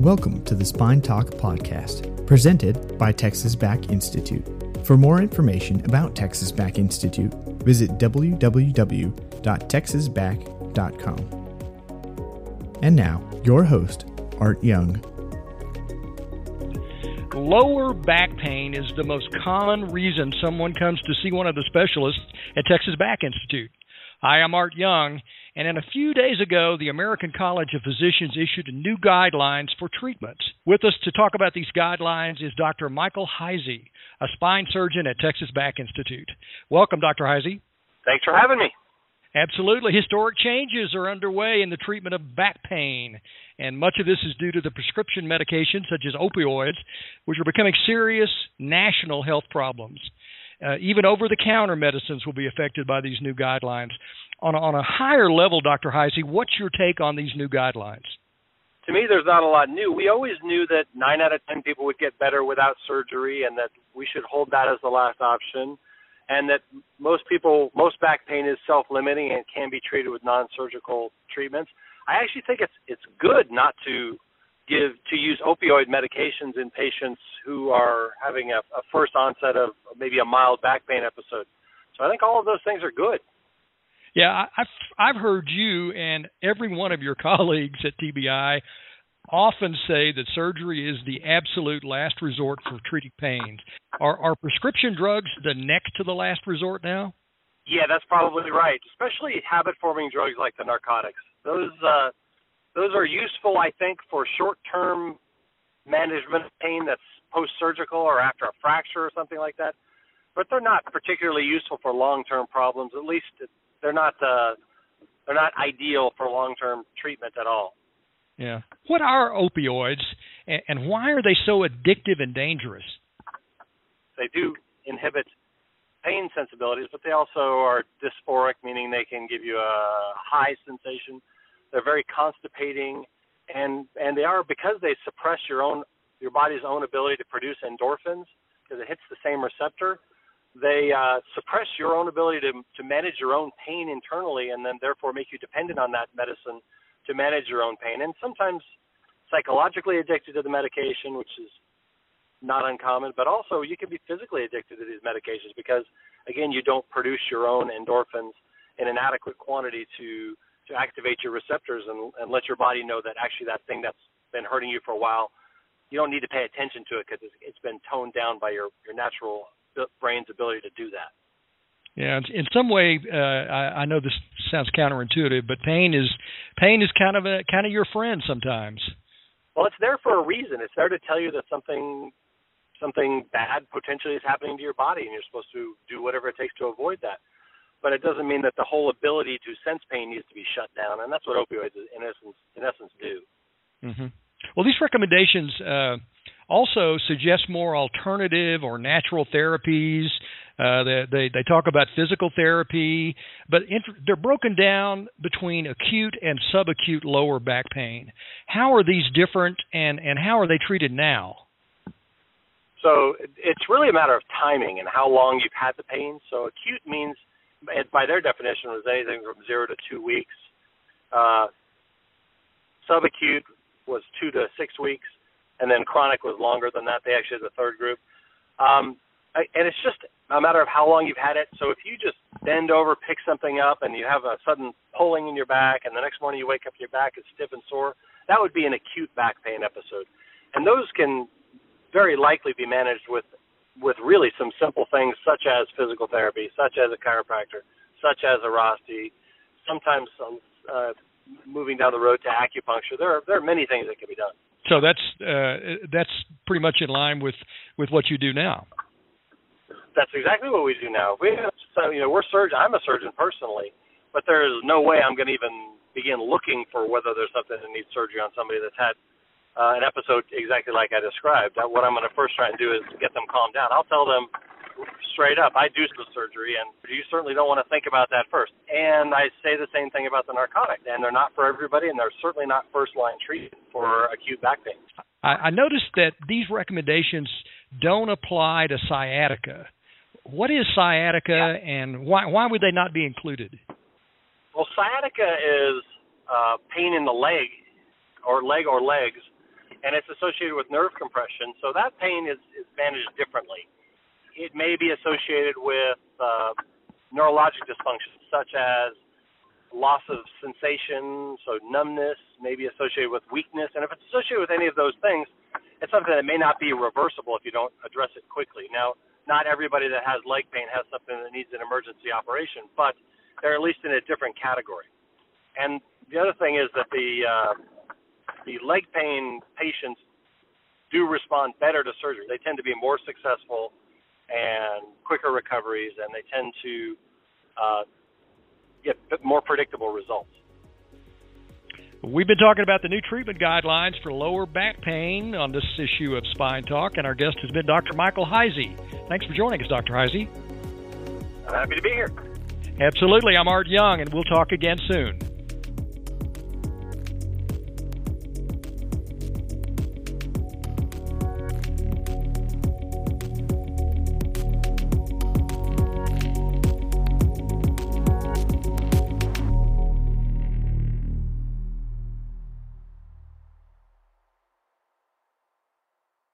Welcome to the Spine Talk podcast, presented by Texas Back Institute. For more information about Texas Back Institute, visit www.texasback.com. And now, your host, Art Young. Lower back pain is the most common reason someone comes to see one of the specialists at Texas Back Institute. Hi, I'm Art Young, and in a few days ago, the American College of Physicians issued new guidelines for treatment. With us to talk about these guidelines is Dr. Michael Hisey, a spine surgeon at Texas Back Institute. Welcome, Dr. Hisey. Thanks for having me. Absolutely. Historic changes are underway in the treatment of back pain, and much of this is due to the prescription medications such as opioids, which are becoming serious national health problems. Uh, even over the counter medicines will be affected by these new guidelines. On a, on a higher level, Dr. Hisey, what's your take on these new guidelines? To me, there's not a lot new. We always knew that nine out of ten people would get better without surgery, and that we should hold that as the last option, and that most people, most back pain is self-limiting and can be treated with non-surgical treatments. I actually think it's it's good not to give to use opioid medications in patients who are having a, a first onset of maybe a mild back pain episode. So I think all of those things are good. Yeah, I've I've heard you and every one of your colleagues at TBI often say that surgery is the absolute last resort for treating pain. Are are prescription drugs the next to the last resort now? Yeah, that's probably right. Especially habit forming drugs like the narcotics. Those uh those are useful, I think, for short-term management of pain that's post-surgical or after a fracture or something like that. But they're not particularly useful for long-term problems. At least they're not uh, they're not ideal for long-term treatment at all. Yeah. What are opioids, and why are they so addictive and dangerous? They do inhibit pain sensibilities, but they also are dysphoric, meaning they can give you a high sensation they're very constipating, and and they are because they suppress your own your body's own ability to produce endorphins because it hits the same receptor. They uh, suppress your own ability to to manage your own pain internally, and then therefore make you dependent on that medicine to manage your own pain. And sometimes psychologically addicted to the medication, which is not uncommon, but also you can be physically addicted to these medications because again you don't produce your own endorphins in an adequate quantity to to activate your receptors and, and let your body know that actually that thing that's been hurting you for a while, you don't need to pay attention to it because it's, it's been toned down by your your natural brain's ability to do that. Yeah, in some way, uh, I, I know this sounds counterintuitive, but pain is pain is kind of a kind of your friend sometimes. Well, it's there for a reason. It's there to tell you that something something bad potentially is happening to your body, and you're supposed to do whatever it takes to avoid that but it doesn't mean that the whole ability to sense pain needs to be shut down, and that's what opioids in essence in essence do. Mm-hmm. Well, these recommendations uh, also suggest more alternative or natural therapies. Uh, they, they, they talk about physical therapy, but they're broken down between acute and subacute lower back pain. How are these different, and and how are they treated now? So it's really a matter of timing and how long you've had the pain. So acute means by their definition, was anything from zero to two weeks. Uh, subacute was two to six weeks, and then chronic was longer than that. They actually had the third group. Um, and it's just a matter of how long you've had it. So if you just bend over, pick something up, and you have a sudden pulling in your back, and the next morning you wake up, your back is stiff and sore, that would be an acute back pain episode. And those can very likely be managed with with really some simple things such as physical therapy, such as a chiropractor, such as a Rosti, sometimes uh, moving down the road to acupuncture. There are there are many things that can be done. So that's uh, that's pretty much in line with with what you do now. That's exactly what we do now. We have, so, you know we're surgeon. I'm a surgeon personally, but there is no way I'm going to even begin looking for whether there's something that needs surgery on somebody that's had uh, an episode exactly like I described. Uh, what I'm going to first try and do is get them calmed down. I'll tell them straight up, I do some surgery, and you certainly don't want to think about that first. And I say the same thing about the narcotic, and they're not for everybody, and they're certainly not first line treatment for acute back pain. I, I noticed that these recommendations don't apply to sciatica. What is sciatica, yeah. and why why would they not be included? Well, sciatica is uh, pain in the leg, or leg or legs, and it's associated with nerve compression. So that pain is, is managed differently. It may be associated with uh, neurologic dysfunction, such as loss of sensation, so numbness, may be associated with weakness. And if it's associated with any of those things, it's something that may not be reversible if you don't address it quickly. Now, not everybody that has leg pain has something that needs an emergency operation, but they're at least in a different category. And the other thing is that the uh, the leg pain patients do respond better to surgery. They tend to be more successful and quicker recoveries, and they tend to uh, get more predictable results. We've been talking about the new treatment guidelines for lower back pain on this issue of Spine Talk, and our guest has been Dr. Michael Hisey. Thanks for joining us, Dr. Hisey. I'm happy to be here. Absolutely. I'm Art Young, and we'll talk again soon.